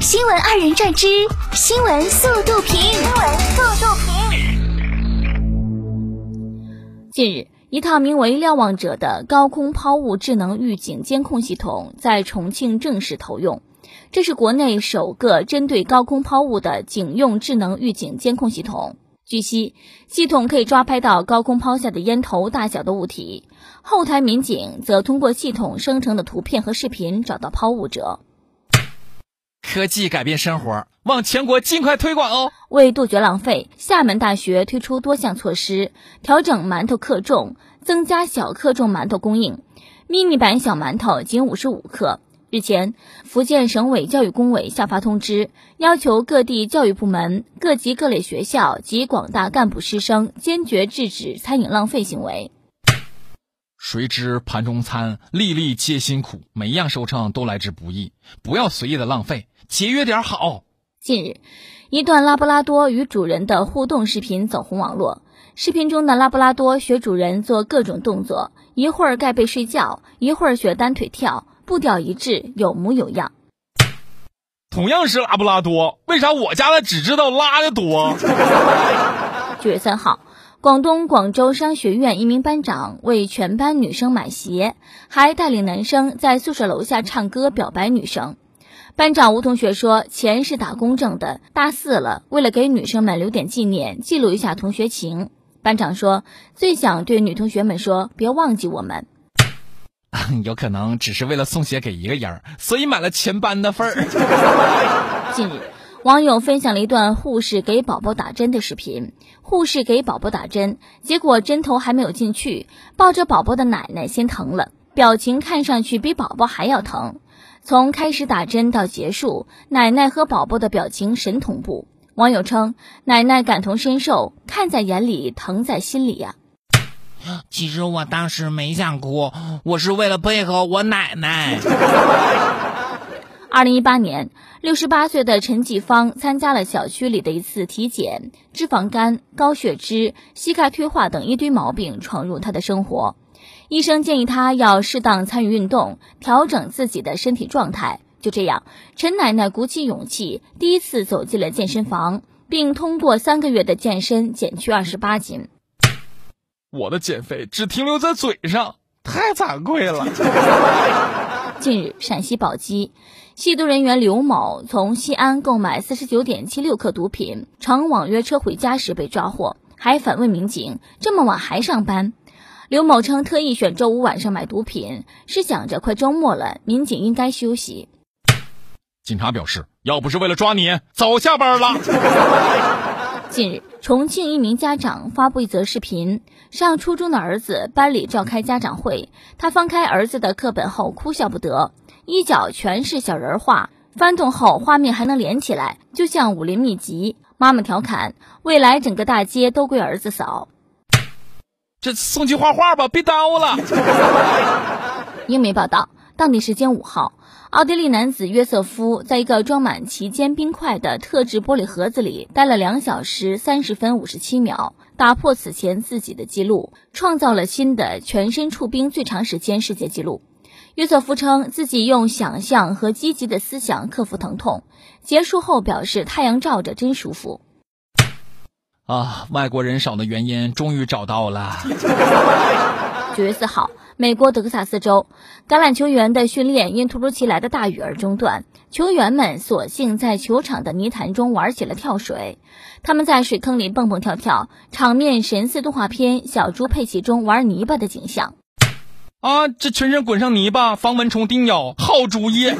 新闻二人转之新闻速度评。新闻速度评。近日，一套名为“瞭望者”的高空抛物智能预警监控系统在重庆正式投用。这是国内首个针对高空抛物的警用智能预警监控系统。据悉，系统可以抓拍到高空抛下的烟头大小的物体，后台民警则通过系统生成的图片和视频找到抛物者。科技改变生活，望全国尽快推广哦！为杜绝浪费，厦门大学推出多项措施，调整馒头克重，增加小克重馒头供应。迷你版小馒头仅五十五克。日前，福建省委教育工委下发通知，要求各地教育部门、各级各类学校及广大干部师生坚决制止餐饮浪费行为。谁知盘中餐，粒粒皆辛苦，每一样收成都来之不易，不要随意的浪费，节约点好。近日，一段拉布拉多与主人的互动视频走红网络。视频中的拉布拉多学主人做各种动作，一会儿盖被睡觉，一会儿学单腿跳。步调一致，有模有样。同样是拉布拉多，为啥我家的只知道拉的多？九月三号，广东广州商学院一名班长为全班女生买鞋，还带领男生在宿舍楼下唱歌表白女生。班长吴同学说：“钱是打工挣的，大四了，为了给女生们留点纪念，记录一下同学情。”班长说：“最想对女同学们说，别忘记我们。”有可能只是为了送鞋给一个人，所以买了全班的份儿。近日，网友分享了一段护士给宝宝打针的视频。护士给宝宝打针，结果针头还没有进去，抱着宝宝的奶奶先疼了，表情看上去比宝宝还要疼。从开始打针到结束，奶奶和宝宝的表情神同步。网友称，奶奶感同身受，看在眼里，疼在心里呀。其实我当时没想哭，我是为了配合我奶奶。二零一八年，六十八岁的陈继芳参加了小区里的一次体检，脂肪肝、高血脂、膝盖退化等一堆毛病闯入他的生活。医生建议他要适当参与运动，调整自己的身体状态。就这样，陈奶奶鼓起勇气，第一次走进了健身房，并通过三个月的健身减去二十八斤。我的减肥只停留在嘴上，太惭愧了。近日，陕西宝鸡吸毒人员刘某从西安购买四十九点七六克毒品，乘网约车回家时被抓获，还反问民警：“这么晚还上班？”刘某称，特意选周五晚上买毒品，是想着快周末了，民警应该休息。警察表示，要不是为了抓你，早下班了。近日，重庆一名家长发布一则视频，上初中的儿子班里召开家长会，他翻开儿子的课本后哭笑不得，一角全是小人画，翻动后画面还能连起来，就像武林秘籍。妈妈调侃：未来整个大街都归儿子扫。这送去画画吧，别耽误了。英媒报道。当地时间五号，奥地利男子约瑟夫在一个装满旗舰冰块的特制玻璃盒子里待了两小时三十分五十七秒，打破此前自己的记录，创造了新的全身触冰最长时间世界纪录。约瑟夫称自己用想象和积极的思想克服疼痛，结束后表示太阳照着真舒服。啊，外国人少的原因终于找到了。九月四号。美国德克萨斯州橄榄球员的训练因突如其来的大雨而中断，球员们索性在球场的泥潭中玩起了跳水。他们在水坑里蹦蹦跳跳，场面神似动画片《小猪佩奇》中玩泥巴的景象。啊，这全身滚上泥巴，防蚊虫叮咬，好主意。